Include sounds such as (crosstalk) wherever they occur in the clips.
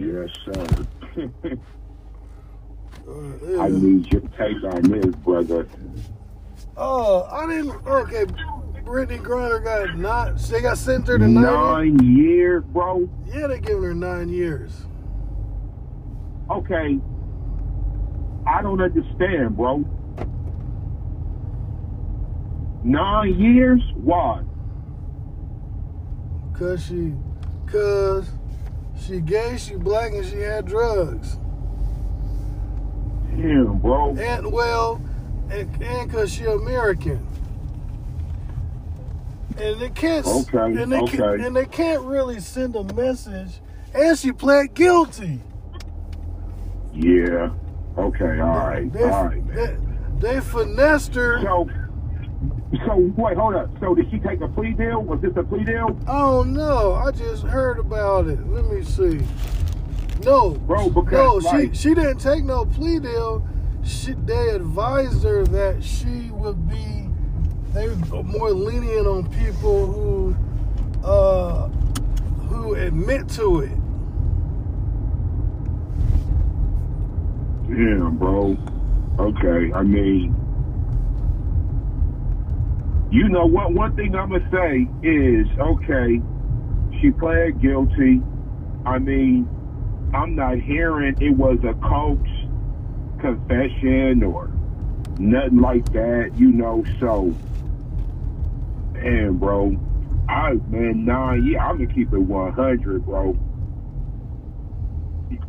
Yes, sir. (laughs) I need your take on this, brother. Oh, I didn't. Okay, Brittney Griner got not. They got sentenced her to nine. Nine years, bro. Yeah, they giving her nine years. Okay. I don't understand, bro. Nine years? Why? Cause she, cause she gay, she black, and she had drugs. Damn, bro. And well, and, and cause she American. And they can't. Okay, And they okay. Can't, and they can't really send a message. And she pled guilty. Yeah. Okay, all right. They, all right, man. they, they finessed her. So, so wait, hold up. So did she take a plea deal? Was this a plea deal? Oh no, I just heard about it. Let me see. No, Bro, because, no, like- she she didn't take no plea deal. She, they advised her that she would be they were more lenient on people who uh who admit to it. Damn, bro. Okay, I mean, you know what? One thing I'm gonna say is, okay, she pled guilty. I mean, I'm not hearing it was a coach confession or nothing like that. You know, so, and bro, I man, nine yeah, I'm gonna keep it 100, bro.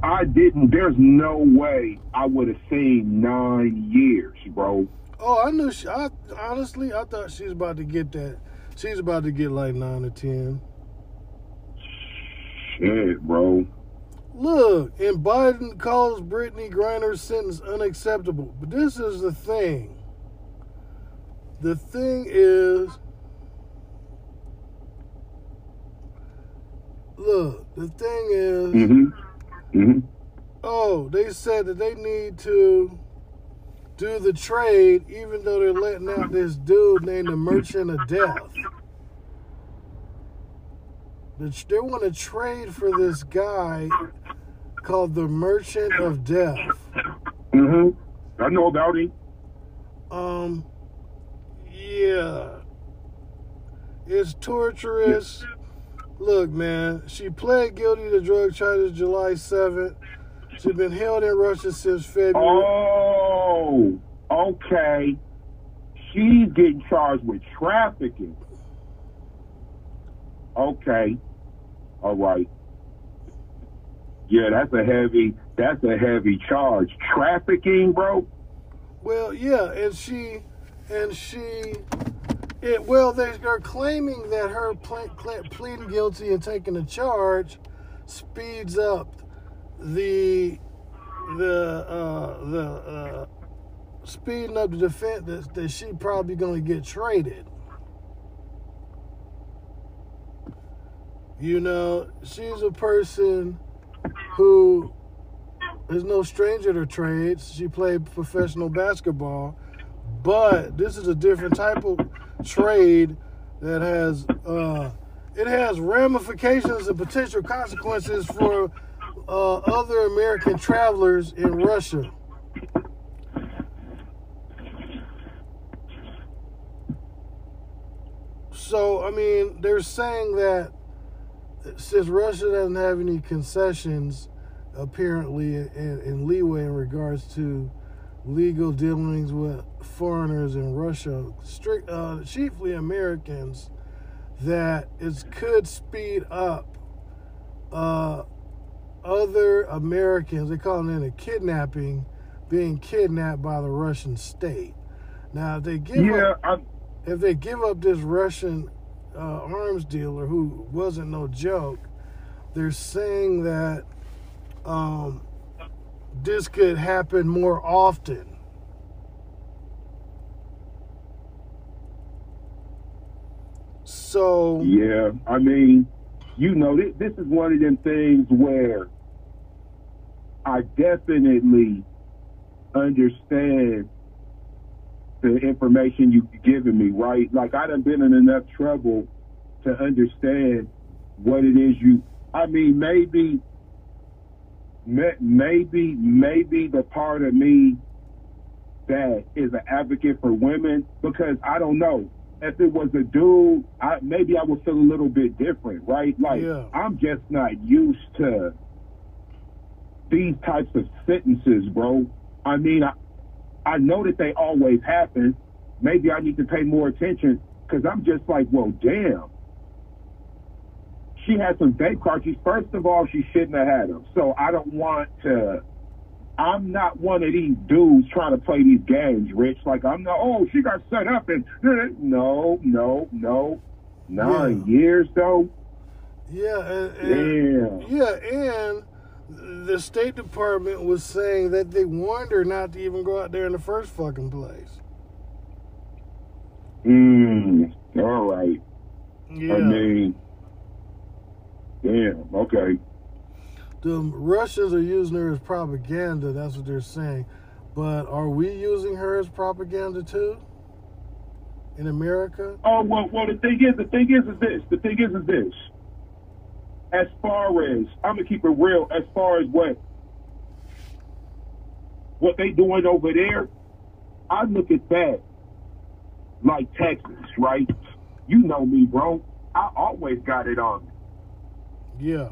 I didn't. There's no way I would have seen nine years, bro. Oh, I knew. She, I honestly, I thought she was about to get that. She's about to get like nine or ten. Shit, bro. Look, and Biden calls Brittney Griner's sentence unacceptable. But this is the thing. The thing is, look, the thing is, Mm-hmm. Mm-hmm. oh, they said that they need to do the trade, even though they're letting out this dude named the Merchant of Death. The- They want to trade for this guy called the Merchant of Death. Mm-hmm. I know about him. Um, yeah, it's torturous. Look, man, she pled guilty to drug charges July 7th. She's been held in Russia since February. Oh, okay. She's getting charged with trafficking. Okay. All right. Yeah, that's a heavy. That's a heavy charge. Trafficking, bro. Well, yeah, and she, and she, it, well, they are claiming that her ple- ple- pleading guilty and taking the charge speeds up the, the, uh, the, uh, speeding up the defense that, that she probably going to get traded. You know, she's a person who is no stranger to trades. She played professional basketball, but this is a different type of trade that has uh, it has ramifications and potential consequences for uh, other American travelers in Russia. So, I mean, they're saying that since Russia doesn't have any concessions, apparently, in, and leeway in regards to legal dealings with foreigners in Russia, strict, uh, chiefly Americans, that it could speed up uh, other Americans. They call it a kidnapping, being kidnapped by the Russian state. Now, if they give Yeah, up, if they give up this Russian uh, arms dealer who wasn't no joke, they're saying that um, this could happen more often. So yeah. I mean, you know, this, this is one of them things where I definitely understand the information you've given me, right? Like I done been in enough trouble to understand what it is you I mean maybe maybe maybe the part of me that is an advocate for women because I don't know if it was a dude, I, maybe I would feel a little bit different, right? Like Yeah. I'm just not used to these types of sentences, bro. I mean, I, I know that they always happen. Maybe I need to pay more attention because I'm just like, well, damn. She had some vape cartridges. First of all, she shouldn't have had them. So I don't want to. I'm not one of these dudes trying to play these games, Rich. Like I'm not. Oh, she got set up and no, no, no. Nine years though. Yeah, and, and Damn. yeah, and the State Department was saying that they warned her not to even go out there in the first fucking place. Mm. All right. Yeah. I mean, damn. Okay. The Russians are using her as propaganda. That's what they're saying. But are we using her as propaganda too? In America? Oh well, well. The thing is, the thing is, is this. The thing is, is this. As far as I'm gonna keep it real, as far as what what they doing over there, I look at that like Texas, right? You know me, bro. I always got it on me, Yeah.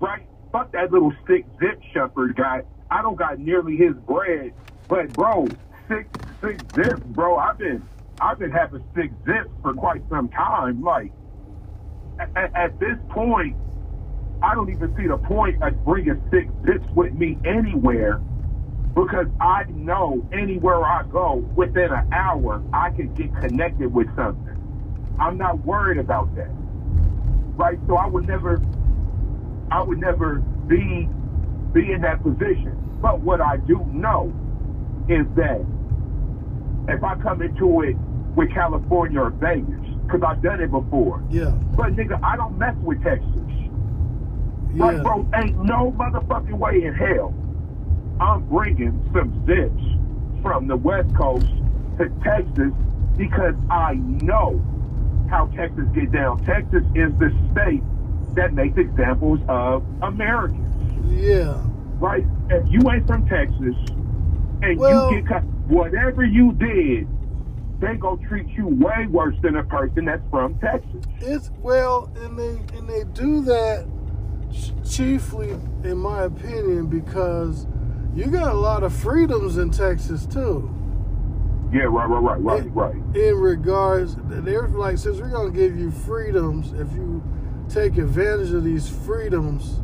right? Fuck that little stick zip shepherd guy. I don't got nearly his bread, but bro, six six zips, bro. I've been I've been having six zips for quite some time. Like at, at this point, I don't even see the point of bringing six zips with me anywhere because I know anywhere I go within an hour I can get connected with something. I'm not worried about that, right? So I would never, I would never be be in that position. But what I do know is that if I come into it with California or Vegas, because I've done it before. Yeah. But nigga, I don't mess with Texas. Yeah. Like, bro, ain't no motherfucking way in hell I'm bringing some zips from the West Coast to Texas because I know how Texas get down. Texas is the state that makes examples of Americans, Yeah. right? If you ain't from Texas and Well- you get cut, whatever you did, they gonna treat you way worse than a person that's from Texas. It's well, and they and they do that chiefly, in my opinion, because you got a lot of freedoms in Texas too. Yeah, right, right, right, right, It- right. In regards, they're like, since we're gonna give you freedoms, if you take advantage of these freedoms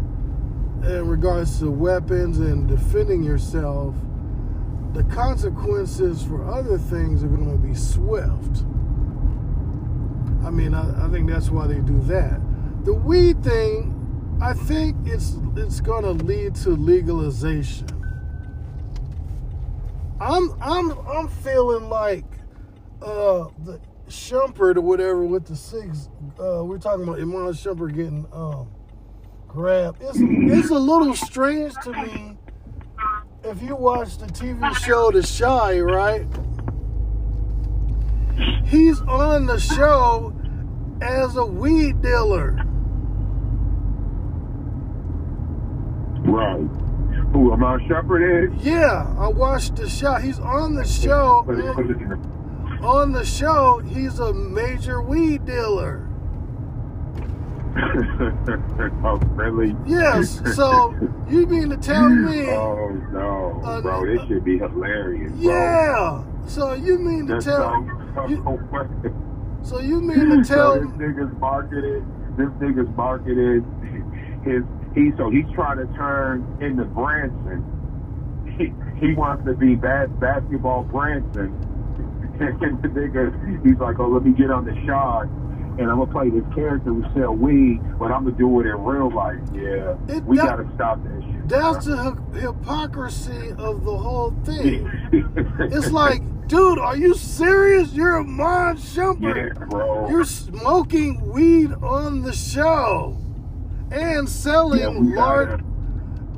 in regards to weapons and defending yourself, the consequences for other things are going to be swift. I mean, I, I think that's why they do that. The weed thing, I think it's it's going to lead to legalization. I'm I'm I'm feeling like uh the Shumpert or whatever with the six. Uh, we're talking about Iman Shumpert getting um grabbed. It's it's a little strange to me. If you watch the TV show The Chi, right? He's on the show as a weed dealer. Right. Who Iman Shumpert is? Yeah, I watched the show. He's on the show. Put it- put it in. On the show, he's a major weed dealer. (laughs) oh, really? Yes. So (laughs) you mean to tell me? Oh no, Uh, bro! This should be hilarious. Bro. Yeah. So you mean to That's tell? so, You, so, so you mean to (laughs) tell? so this nigga's marketed. This nigga's marketed his. He so he's trying to turn into Branson. He, he wants to be bad basketball Branson. (laughs) And the nigga, he's like, oh, let me get on the shot, and I'm gonna play this character who sell weed, but I'm gonna do it in real life. Yeah, It- we that- gotta stop that shit. That's the hy- hypocrisy of the whole thing. (laughs) It's like, dude, are you serious? You're a Mon yeah, bro. You're smoking weed on the show and selling yeah, large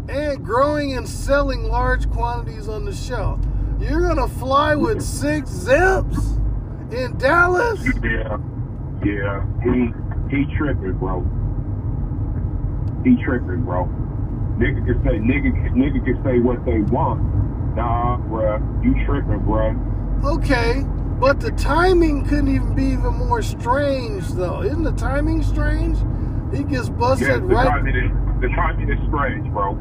and growing and selling large quantities on the show. You're gonna fly with six zips in Dallas? Yeah, yeah. He he tripping, bro. He tripping, bro. nigga can say nigga nigga can say what they want. Nah, bruh, you tripping, bruh. Okay, but the timing couldn't even be even more strange, though. Isn't the timing strange? He gets busted Yes, the right timing is the timing is strange, bro.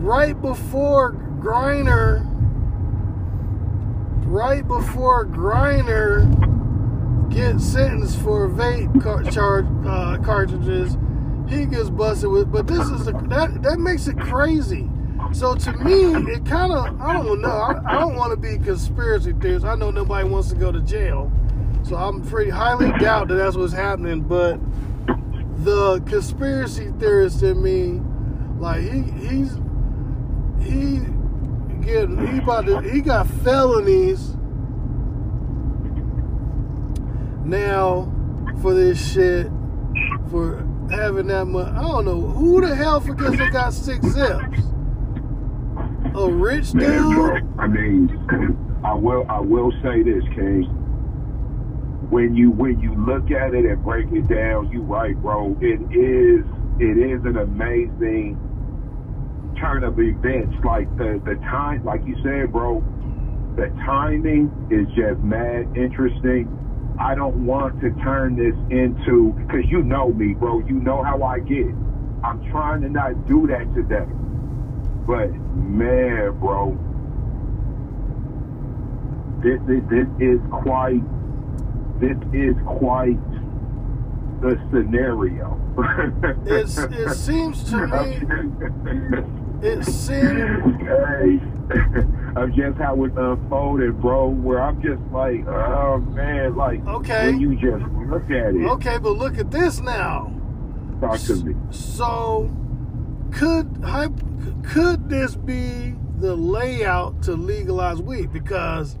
right before Griner, right before Griner gets sentenced for vape car- charge uh, cartridges, he gets busted with. But this is that that makes it crazy. So to me, it kind of I don't know. I, I don't want to be conspiracy theorist. I know nobody wants to go to jail, so I'm pretty highly doubt that that's what's happening. But the conspiracy theorist in me, like he he's he getting he about to he got felonies now for this shit for having that much. I don't know who the hell forgets they got six zips. A rich Man, dude. I mean, I will I will say this, King. When you when you look at it and break it down, you right, bro. It is it is an amazing turn of events. Like the the time, like you said, bro. The timing is just mad interesting. I don't want to turn this into because you know me, bro. You know how I get. I'm trying to not do that today. But man, bro, this, this this is quite this is quite the scenario. It's it seems to me (laughs) it seems Hey, (laughs) of just how it unfolded, bro. Where I'm just like, oh man, like Okay. when you just look at it. okay, but look at this now. Talk to me. So, could could this be the layout to legalize weed? Because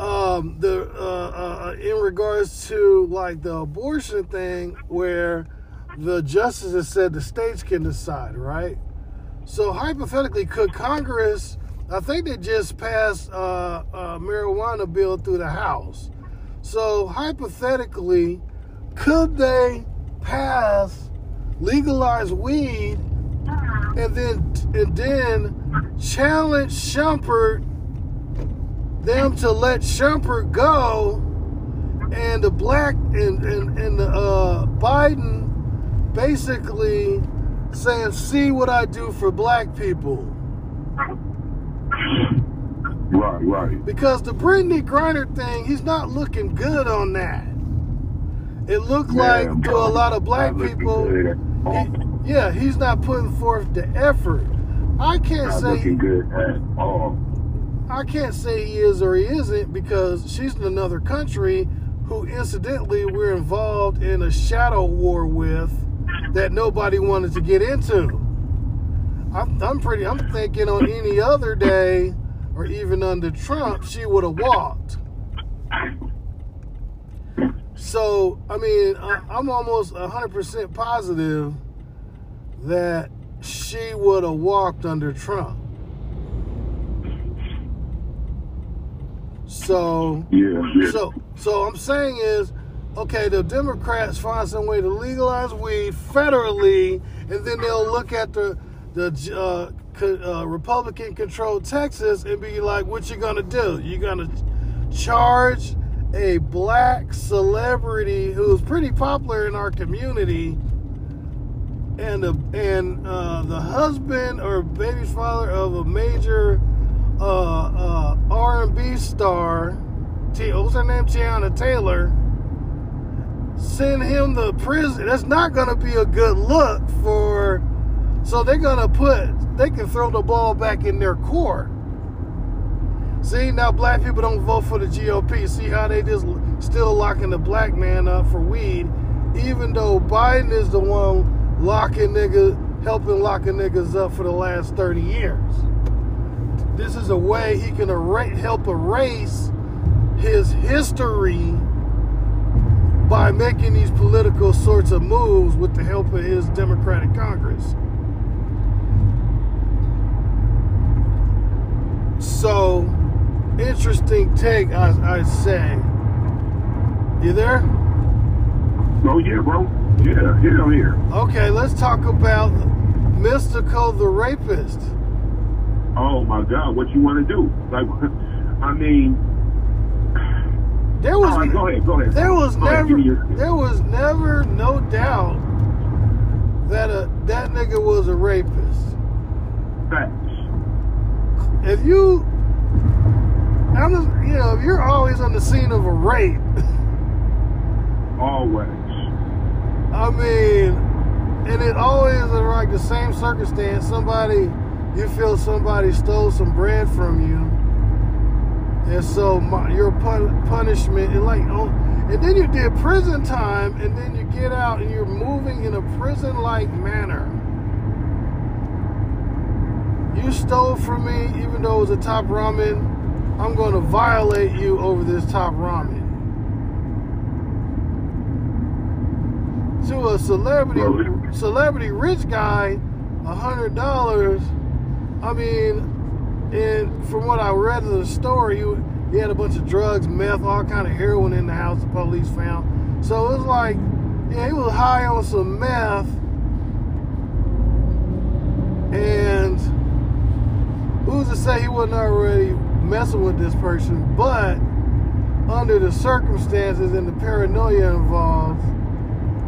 um, the uh, uh, in regards to like the abortion thing, where the justices said the states can decide, right? So hypothetically, could Congress? I think they just passed a marijuana bill through the House. So hypothetically, could they pass legalize weed and then and then challenge Shumpert them to let Shumpert go and the black and and, and the uh, Biden basically saying see what I do for black people Right, right. because the Brittney Griner thing he's not looking good on that it looked like Man, to a lot of black people good at all. he- yeah, he's not putting forth the effort. I can't Not say looking good at all. I can't say he is or he isn't because she's in another country who incidentally we're involved in a shadow war with that nobody wanted to get into. I'm, I'm pretty I'm thinking on any other day or even under Trump she would have walked. So, I mean, I, I'm almost 100% positive that she would have walked under Trump. So, Yeah, yeah. so, so I'm saying is, okay, the Democrats find some way to legalize weed federally, and then they'll look at the the uh, co- uh, Republican-controlled Texas and be like, "What you gonna do? You gonna charge a black celebrity who's pretty popular in our community?" And the and uh, the husband or baby's father of a major uh, uh, R&B star, T- what's her name, Teyana Taylor, send him to prison. That's not going to be a good look for. So they're going to put. They can throw the ball back in their court. See now, black people don't vote for the GOP. See how they just still locking the black man up for weed, even though Biden is the one locking niggas, helping locking niggas up for the last 30 years. This is a way he can erase, help erase his history by making these political sorts of moves with the help of his Democratic Congress. So, interesting take, I, I say. You there? Oh yeah, bro. Yeah, yeah, I'm here. Okay, let's talk about Mystikal the rapist. Oh my God, what you want to do? Like, (laughs) I mean, There was right, go ahead, go ahead. there was Go never your- there was never no doubt that a that nigga was a rapist. facts. If you I'm just, you know, if you're always on the scene of a rape, (laughs) Always. I mean, and it always is like the same circumstance. Somebody, you feel somebody stole some bread from you, and so my, your pun- punishment, and like, oh, and then you did prison time, and then you get out and you're moving in a prison-like manner. You stole from me, even though it was a top ramen. I'm going to violate you over this top ramen. to a celebrity celebrity rich guy a hundred dollars i mean and from what i read of the story he, had a bunch of drugs meth all kind of heroin in the house the police found. So it was like yeah he was high on some meth. And who's to say he wasn't already messing with this person? But under the circumstances and the paranoia involved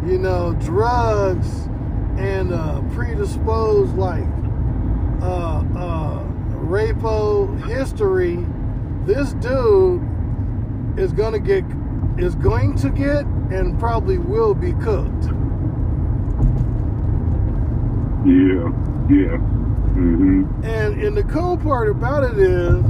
you know, drugs and uh, predisposed like uh, uh, rapo history, this dude is gonna get is going to get and probably will be cooked. Yeah, yeah. Mm-hmm. And and the cool part about it is,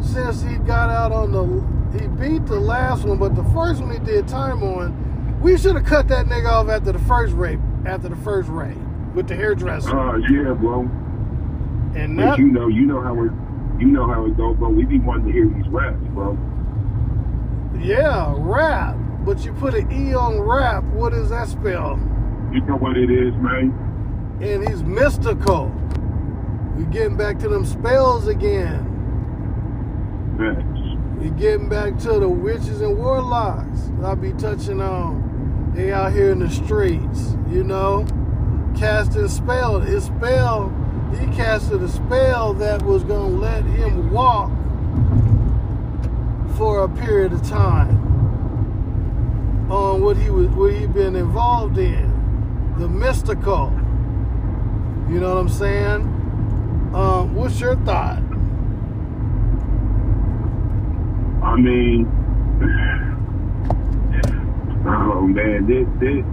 since he got out on the, he beat the last one, but the first one he did time on. We should have cut that nigga off after the first rape, after the first rape with the hairdresser. Uh, yeah, bro. And But that, you know, you know how it, you know how it go, bro. We be wanting to hear these raps, bro. yeah, rap. But you put an E on rap. What does that spell? You know what it is, man. And he's mystical. We getting back to them spells again. Facts. We getting back to the witches and warlocks. I'll be touching on. They out here in the streets, you know, casting spell. His spell, he casted a spell that was gonna let him walk for a period of time on what he was, what he'd been involved in, the mystical. You know what I'm saying? Um, what's your thought? I mean, oh man, this this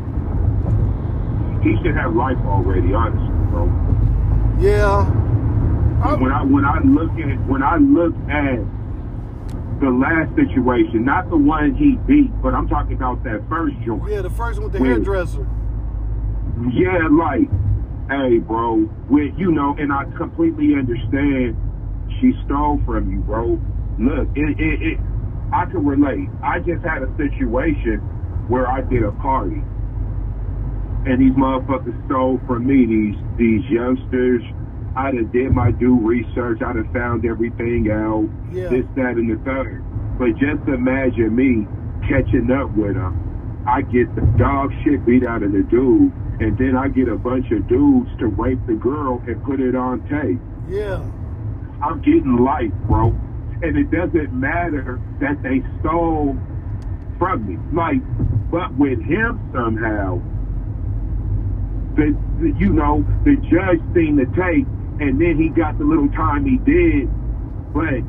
he should have life already, honestly, bro. Yeah. When I when I look at when I look at the last situation, not the one he beat, but I'm talking about that first joint. Yeah, the first one with the Wait. hairdresser. Yeah, like, hey, bro, with you know, and I completely understand. She stole from you, bro. Look, it, it, it, I can relate. I just had a situation where I did a party, and these motherfuckers stole from me. These these youngsters. I done did my due research. I done found everything out. Yeah. This, that, and the third. But just imagine me catching up with them. I get the dog shit beat out of the dude, and then I get a bunch of dudes to rape the girl and put it on tape. Yeah. I'm getting life, bro. And it doesn't matter that they stole from me. Like, but with him somehow, the, the you know, the judge seen the tape, and then he got the little time he did, but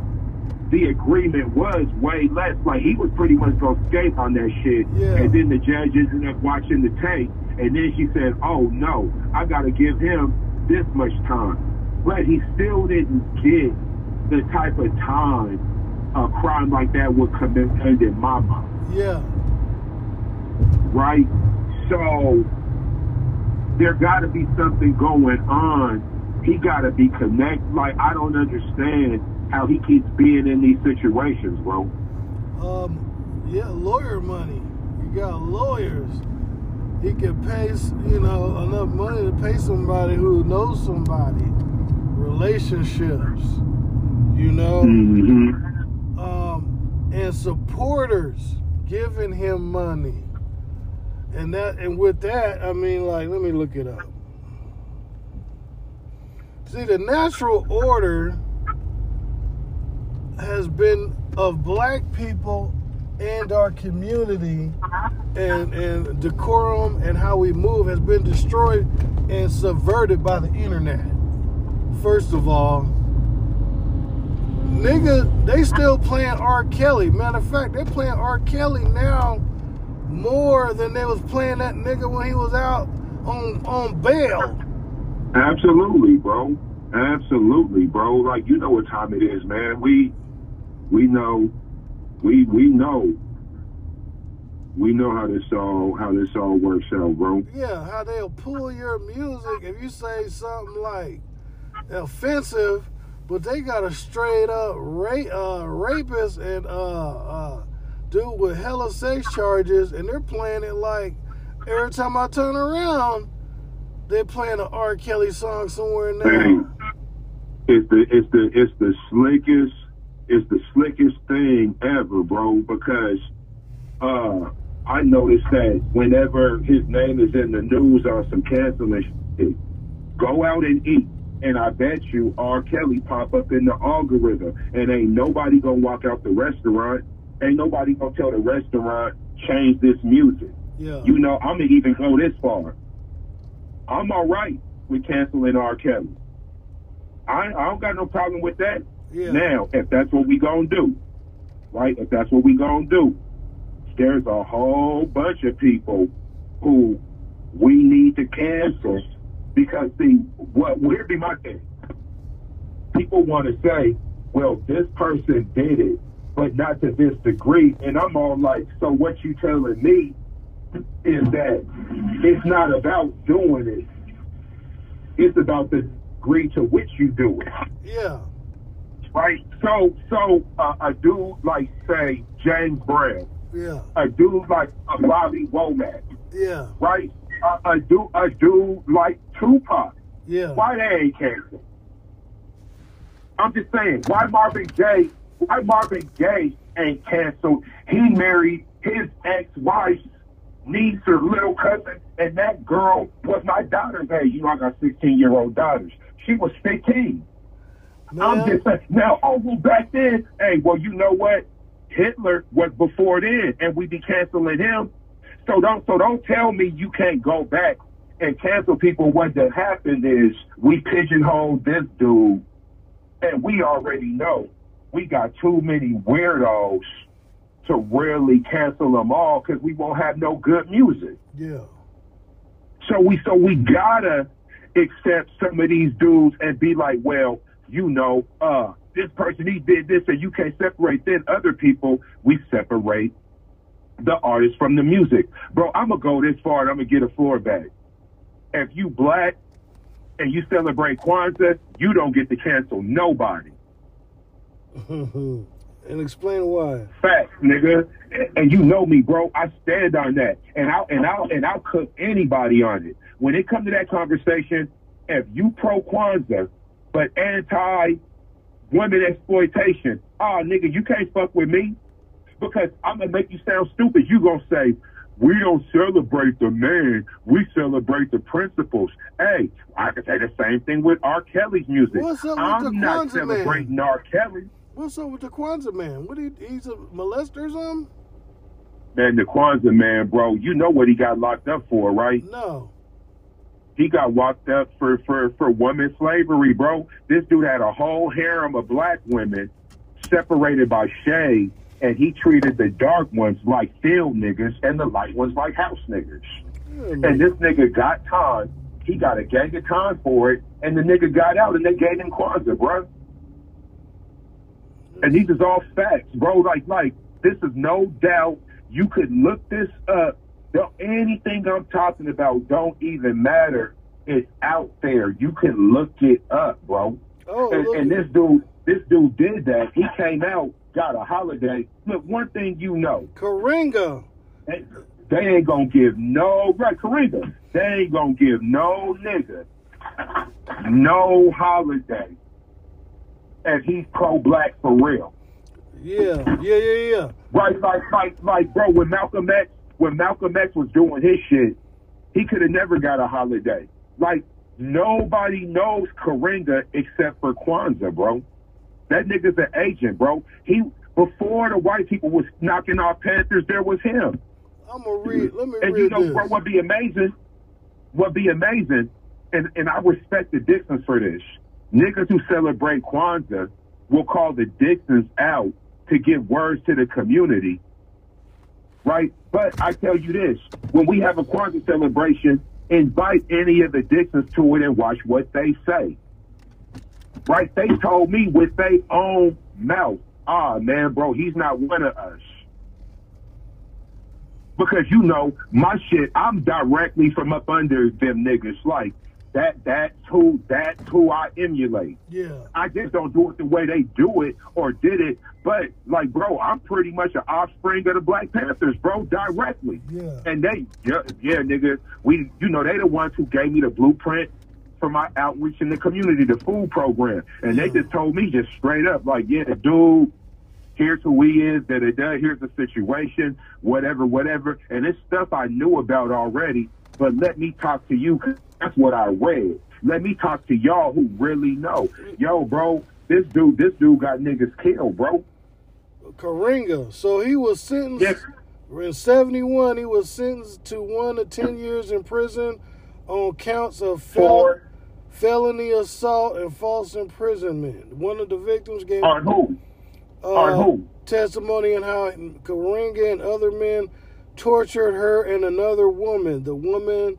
the agreement was way less. Like he was pretty much gonna escape on that shit. Yeah. And then the judge ended up watching the tape, and then she said, "Oh no, I gotta give him this much time." But he still didn't get the type of time a crime like that would command in my mind Yeah. right? So there got to be something going on. He got to be connected. Like I don't understand how he keeps being in these situations, bro. Um, yeah, lawyer money. You got lawyers. He can pay, you know, enough money to pay somebody who knows somebody. Relationships, you know, Mm-hmm. um, and supporters giving him money. And that, and with that, I mean, like, let me look it up. See, the natural order has been of black people and our community and, and decorum and how we move has been destroyed and subverted by the internet. First of all, nigga, they still playing R. Kelly. Matter of fact, they're playing R. Kelly now more than they was playing that nigga when he was out on on bail. Absolutely, bro. Absolutely, bro. Like you know what time it is, man. We we know we we know we know how this all how this all works out, bro. Yeah, how they'll pull your music if you say something like offensive, but they got a straight up rape uh, rapist and uh, uh, dude with hella sex charges, and they're playing it like every time I turn around, they're playing an R. Kelly song somewhere now. Man, it's the it's the it's the slickest it's the slickest thing ever, bro. Because uh, I noticed that whenever his name is in the news on some cancellation, shit, go out and eat. And I bet you R. Kelly pop up in the algorithm, and ain't nobody gonna walk out the restaurant. Ain't nobody gonna tell the restaurant change this music. Yeah. You know, I'm gonna even go this far. I'm all right with canceling R. Kelly. I, I don't got no problem with that. Yeah. Now, if that's what we gonna do, right? If that's what we gonna do, there's a whole bunch of people who we need to cancel because see, what would be my thing? People want to say, well, this person did it, but not to this degree, and I'm all like, so what you telling me is that it's not about doing it; it's about the degree to which you do it Yeah. right? So, so uh, a dude like say James Brown, Yeah. a dude like a Bobby Womack, Yeah. right? Uh, a dude, a dude like Tupac. Yeah. Why they ain't canceled? I'm just saying, why Marvin Gaye? Why Marvin Gaye ain't canceled? He married his ex-wife's niece or little cousin, and that girl was my daughter's age. You know, I got 16 year old daughters. She was 15. I'm just saying. Now, oh, well, back then, hey, well, you know what? Hitler was before then, and we be canceling him. So don't, so don't tell me you can't go back and cancel people. What that happened is we pigeonholed this dude, and we already know we got too many weirdos to really cancel them all because we won't have no good music. yeah. So we so we gotta accept some of these dudes and be like, well, you know, uh, this person he did this and you can't separate. Then other people we separate the artist from the music. Bro, I'm gonna go this far and I'm gonna get a floor back. If you black and you celebrate Kwanzaa, you don't get to cancel nobody. (laughs) and explain why. Facts, nigga. And you know me, bro. I stand on that. And I'll and I'll and I'll cook anybody on it. When it comes to that conversation, if you pro Kwanzaa but anti women exploitation, oh nigga, you can't fuck with me. Because I'm gonna make you sound stupid. You gonna say, we don't celebrate the man, we celebrate the principles. Hey, I can say the same thing with R. Kelly's music. What's up with I'm not celebrating R. Kelly. What's up with the Kwanzaa man? What he he's a molester or something? Man, the Kwanzaa man, bro, you know what he got locked up for, right? No. He got locked up for, for, for woman slavery, bro. This dude had a whole harem of black women separated by shade, and he treated the dark ones like field niggas and the light ones like house niggas. Yeah, hmm. And this nigga got time. He got a gang of time for it, and the nigga got out and they gave him Kwanzaa, bro. And these is all facts, bro. Like, like this is no doubt. You could look this up. Don't, anything I'm talking about don't even matter. It's out there. You can look it up, bro. Oh, And, and this dude, this dude did that. He came out, got a holiday. Look, one thing you know, Karenga. they, they ain't gonna give no right, Karenga. They ain't gonna give no nigga no holiday if he's pro-black for real. Yeah, yeah, yeah, yeah. Right, like, like, like, bro, when Malcolm X, when Malcolm X was doing his shit, he could have never got a holiday. Like, Nobody knows Karenga except for Kwanzaa, bro. That nigga's an agent, bro. He before the white people was knocking off Panthers, there was him. I'm gonna read. Let me And read you know this. bro, what be amazing? What be amazing? And and I respect the distance for this. Niggas who celebrate Kwanzaa will call the Dixons out to give words to the community. Right? But I tell you this, when we have a Kwanzaa celebration, invite any of the Dixons to it and watch what they say. Right? They told me with their own mouth, ah man, bro, he's not one of us because you know my shit. I'm directly from up under them niggas. Like that. That's who. That's who I emulate. yeah. I just don't do it the way they do it or did it. But like, bro, I'm pretty much an offspring of the Black Panthers, bro, directly. Yeah. And they, yeah, yeah, nigga, we, you know, they the ones who gave me the blueprint for my outreach in the community, the food program, and they just told me just straight up, like, yeah, dude, here's who he is, that it does, here's the situation, whatever, whatever. And it's stuff I knew about already, but let me talk to you that's what I read. Let me talk to y'all who really know. Yo, bro, this dude, this dude got niggas killed, bro. Karenga. So he was sentenced Yes. in '71. He was sentenced to one to ten years in prison on counts of fel- felony assault and false imprisonment. One of the victims gave on who? uh, on who? testimony on how Karenga and other men tortured her and another woman. The woman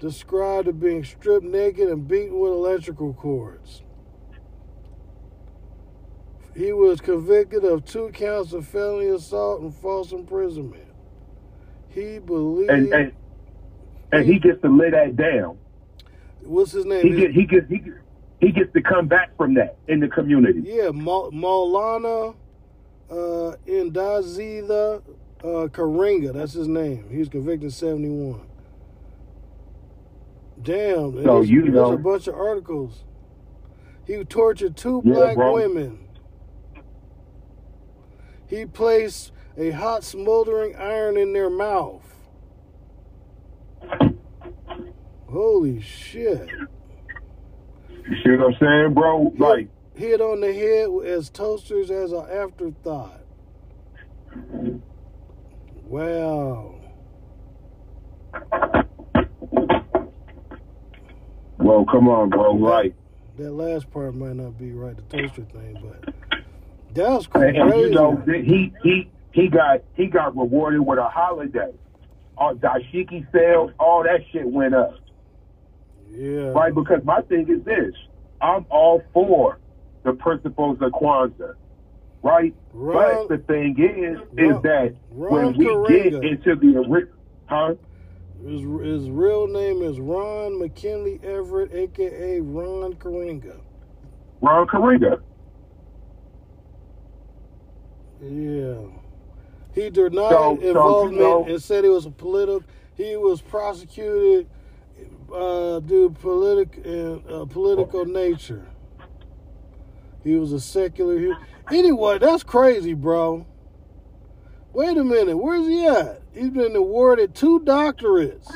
described as being stripped naked and beaten with electrical cords. He was convicted of two counts of felony assault and false imprisonment. He believed. And and and he gets to lay that down. what's his name? He get he gets he gets, he gets to come back from that in the community. Yeah, Mau- Maulana uh, Indazida uh, Karenga. That's his name. He was convicted in 71. Damn. So there's, you there's know- a bunch of articles. He tortured two Yeah, black bro. women. He placed a hot smoldering iron in their mouth. Holy shit. You see what I'm saying, bro? Like Hit on the head as toasters as an afterthought. Wow. Well, come on, bro. Right. That last part might not be right, the toaster thing, but that's and, crazy. and you know he he he got he got rewarded with a holiday. All dashiki sales, all that shit went up. yeah. right? Because my thing is this: I'm all for the principles of Kwanzaa, right? Ron- but the thing is, Ron- is that Ron when we Karenga. get into the ori- huh? His, his real name is Ron McKinley Everett, aka Ron Karenga. Ron Karenga. Yeah. He denied So- so, you involvement know- and said he was a political. He was prosecuted uh, due politic and uh, political nature. He was a secular. He, anyway, that's crazy, bro. Wait a minute, where's he at? He's been awarded two doctorates.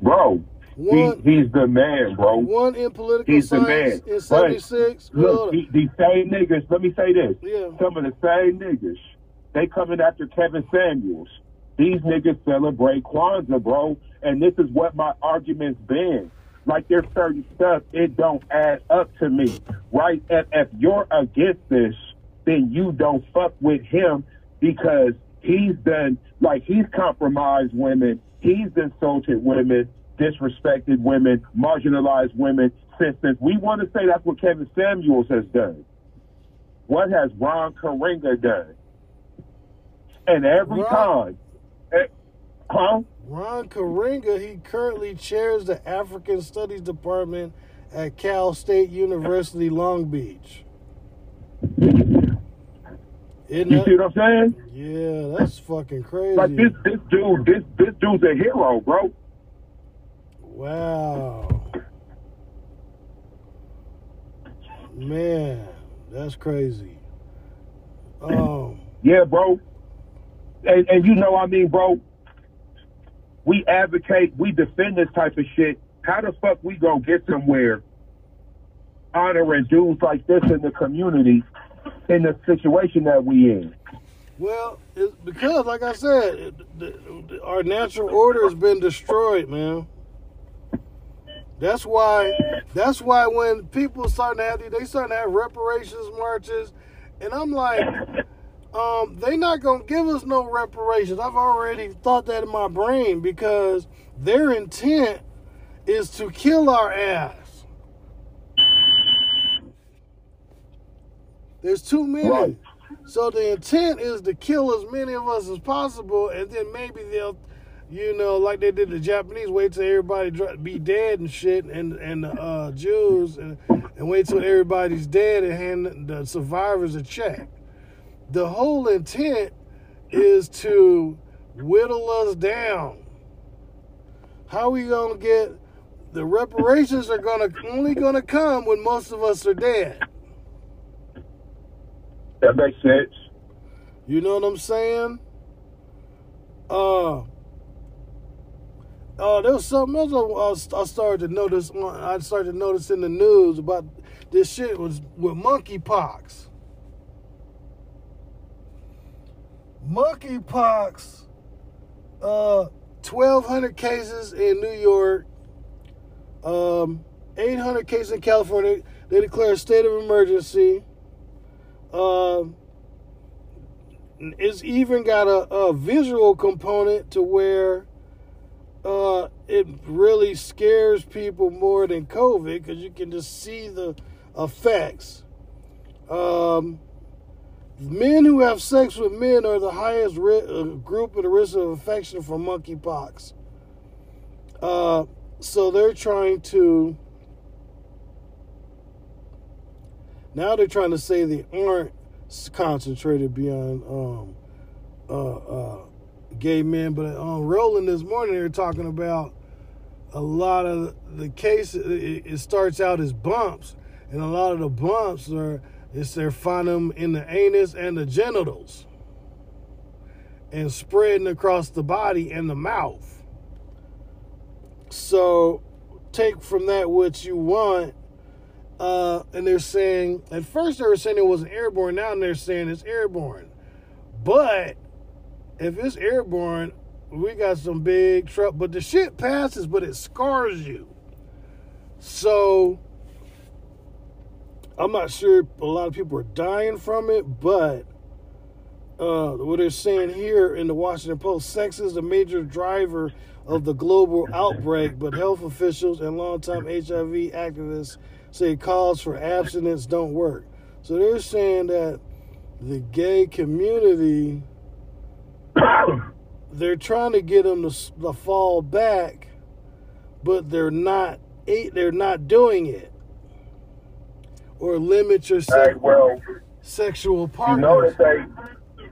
Bro, One, he, he's the man, bro. one in political He's the science man. in '76. Look, he, these same niggas, let me say this. Yeah. Some of the same niggas, they coming after Kevin Samuels. These niggas celebrate Kwanzaa, bro. And this is what my argument's been. Like there's certain stuff, it don't add up to me, right? If, if you're against this, then you don't fuck with him because he's done, like he's compromised women, he's insulted women, disrespected women, marginalized women. Since, since we want to say that's what Kevin Samuels has done, what has Ron Karenga done? And every Ron- time, eh, huh? Ron Karenga, he currently chairs the African Studies Department at Cal State University, Long Beach. Isn't You see what I'm saying? Yeah, that's fucking crazy. Like this, this dude, this this dude's a hero, bro. Wow. Man, that's crazy. Um, Yeah, bro. And and you know, I mean, bro, we advocate, we defend this type of shit how the fuck we gonna get somewhere honoring dudes like this in the community in the situation that we in? Well, it's because, like I said, the, our natural order has been destroyed, man. That's why. That's why when people starting to have they starting to have reparations marches, and I'm like, um, they not gonna give us no reparations. I've already thought that in my brain because their intent is to kill our ass. There's too many. Right. So the intent is to kill as many of us as possible, and then maybe they'll, you know, like they did the Japanese, wait till everybody be dead and shit, and and the uh, Jews, and, and wait till everybody's dead and hand the survivors a check. The whole intent is to whittle us down. How we gonna get the reparations are gonna only gonna come when most of us are dead. That makes sense. You know what I'm saying? Uh, uh, there was something else I, I started to notice. I started to notice in the news about this shit was with monkeypox. Monkeypox. Uh, 1,200 cases in New York. Um, 800 cases in California. They declare a state of emergency. Um, it's even got a, a visual component to where uh, it really scares people more than COVID because you can just see the effects. Um, men who have sex with men are the highest uh, group at the risk of infection from monkeypox. Uh, so they're trying to. Now they're trying to say they aren't concentrated beyond um, uh, uh, gay men, but on Rolling this morning they're talking about a lot of the cases. It, it starts out as bumps, and a lot of the bumps are it's they're finding them in the anus and the genitals, and spreading across the body and the mouth. So take from that what you want. Uh, and they're saying at first they were saying it wasn't airborne. Now they're saying it's airborne. But if it's airborne, we got some big trouble. But the shit passes, but it scars you. So I'm not sure a lot of people are dying from it, but uh, what they're saying here in the Washington Post, sex is the major driver of the global outbreak, but health officials and longtime HIV activists say calls for abstinence don't work. So they're saying that the gay community, (coughs) they're trying to get them to, to fall back, but they're not. They're not doing it, or limit your Hey, se- well, sexual you know that they,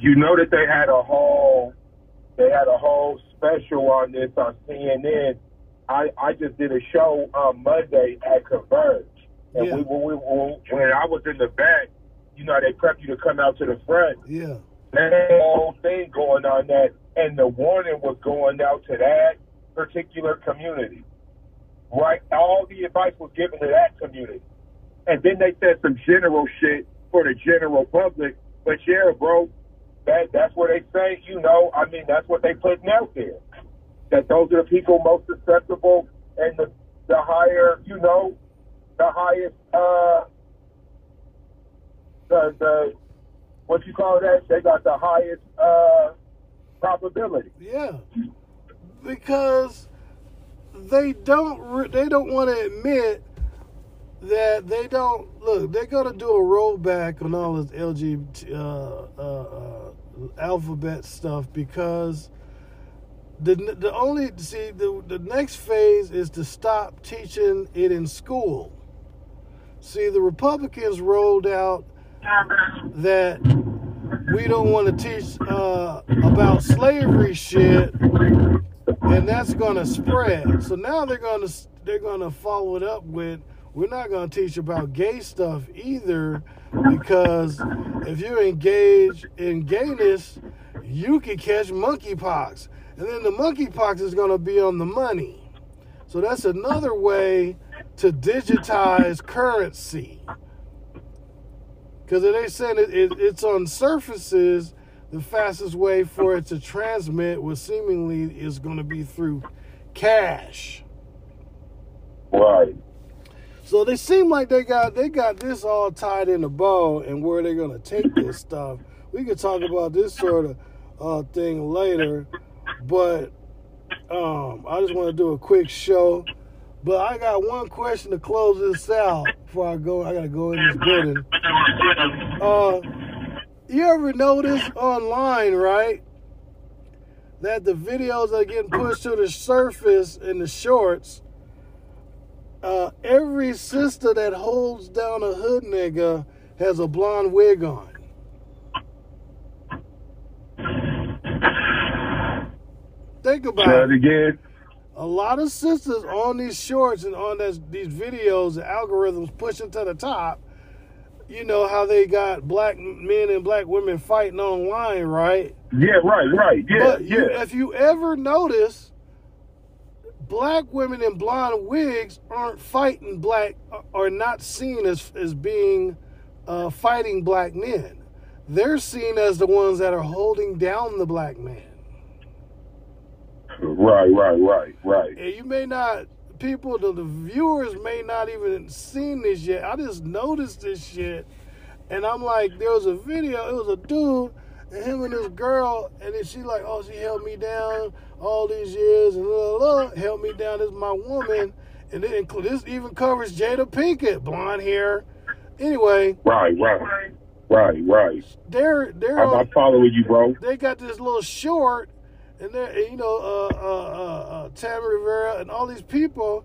you know that they had a whole, they had a whole special on this on CNN. I I just did a show on Monday at Converge, and Yeah. we, we, we, when I was in the back, you know they prep you to come out to the front. yeah. That whole thing going on that, and the warning was going out to that particular community. Right, all the advice was given to that community, and then they said some general shit for the general public. But yeah, bro, that that's what they say. You know, I mean, that's what they putting out there. That those are the people most susceptible and the the higher, you know, the highest, uh, the the what you call that? They got the highest uh probability. Yeah, because they don't they don't want to admit that they don't look. They're gonna do a rollback on all this LGBT uh, uh, uh, alphabet stuff because the the only see the the next phase is to stop teaching it in school. See, the Republicans rolled out that we don't want to teach uh, about slavery shit, and that's going to spread. So now they're going to they're going to follow it up with we're not going to teach about gay stuff either, because if you engage in gayness, you can catch monkeypox, and then the monkeypox is going to be on the money. So that's another way to digitize currency. Because they saying it, it, it's on surfaces, the fastest way for it to transmit, was seemingly is going to be through cash. Right. So they seem like they got they got this all tied in a bow, and where they're gonna take this stuff. We could talk about this sort of uh, thing later, but um, I just want to do a quick show. But I got one question to close this out before I go. I gotta go in this building. Uh, you ever notice online, right, that the videos are getting pushed to the surface in the shorts uh, every sister that holds down a hood nigga has a blonde wig on. Think about Say it. again. A lot of sisters on these shorts and on this, these videos, the algorithms pushing to the top. You know how they got black men and black women fighting online, right? Yeah, right, right. Yeah, But you, yeah. if you ever notice, black women in blonde wigs aren't fighting black, are not seen as as being uh, fighting black men. They're seen as the ones that are holding down the black man. Right, right, right, right. And you may not, people, the, the viewers may not even seen this yet. I just noticed this shit, and I'm like, there was a video. It was a dude and him and this girl, and then she like, oh, she held me down all these years, and blah, blah, blah, held me down as my woman, and it include this even covers Jada Pinkett, blonde hair. Anyway, Right, right. Right, right. they're they're I'm, on, I'm following you, bro. they got this little short, and they're and, you know uh, uh, uh, uh, Tammy Rivera and all these people,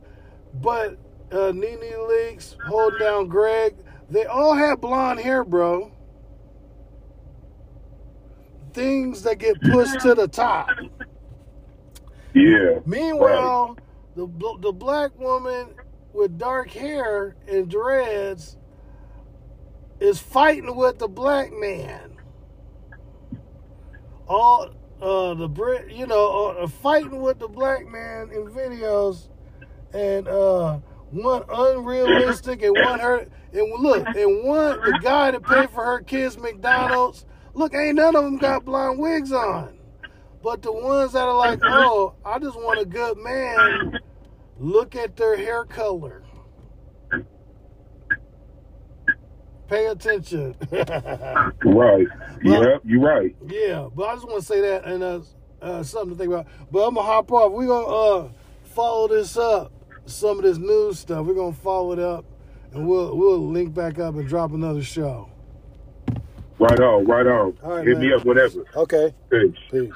but uh, Nene Leakes holding down Greg, they all have blonde hair, bro. Things that get pushed to the top. Yeah. Meanwhile, the the black woman with dark hair and dreads is fighting with the black man. All uh, the Brit, you know, uh, fighting with the black man in videos, and uh, one unrealistic and one her and look and one the guy that paid for her kids McDonald's. Look, ain't none of them got blonde wigs on. But the ones that are like, oh, I just want a good man, look at their hair color. Pay attention. (laughs) Right. Yep, you're right. yeah, but I just want to say that and uh, uh, something to think about. But I'm gonna hop off. We're gonna uh, follow this up, some of this news stuff. We're gonna follow it up, and we'll we'll link back up and drop another show. Right on, right on. Right, Hit man. me up, whatever. Okay. Peace. Peace.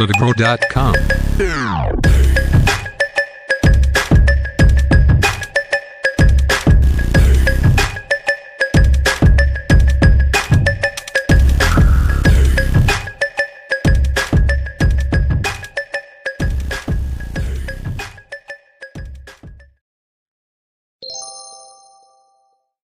Politico.com.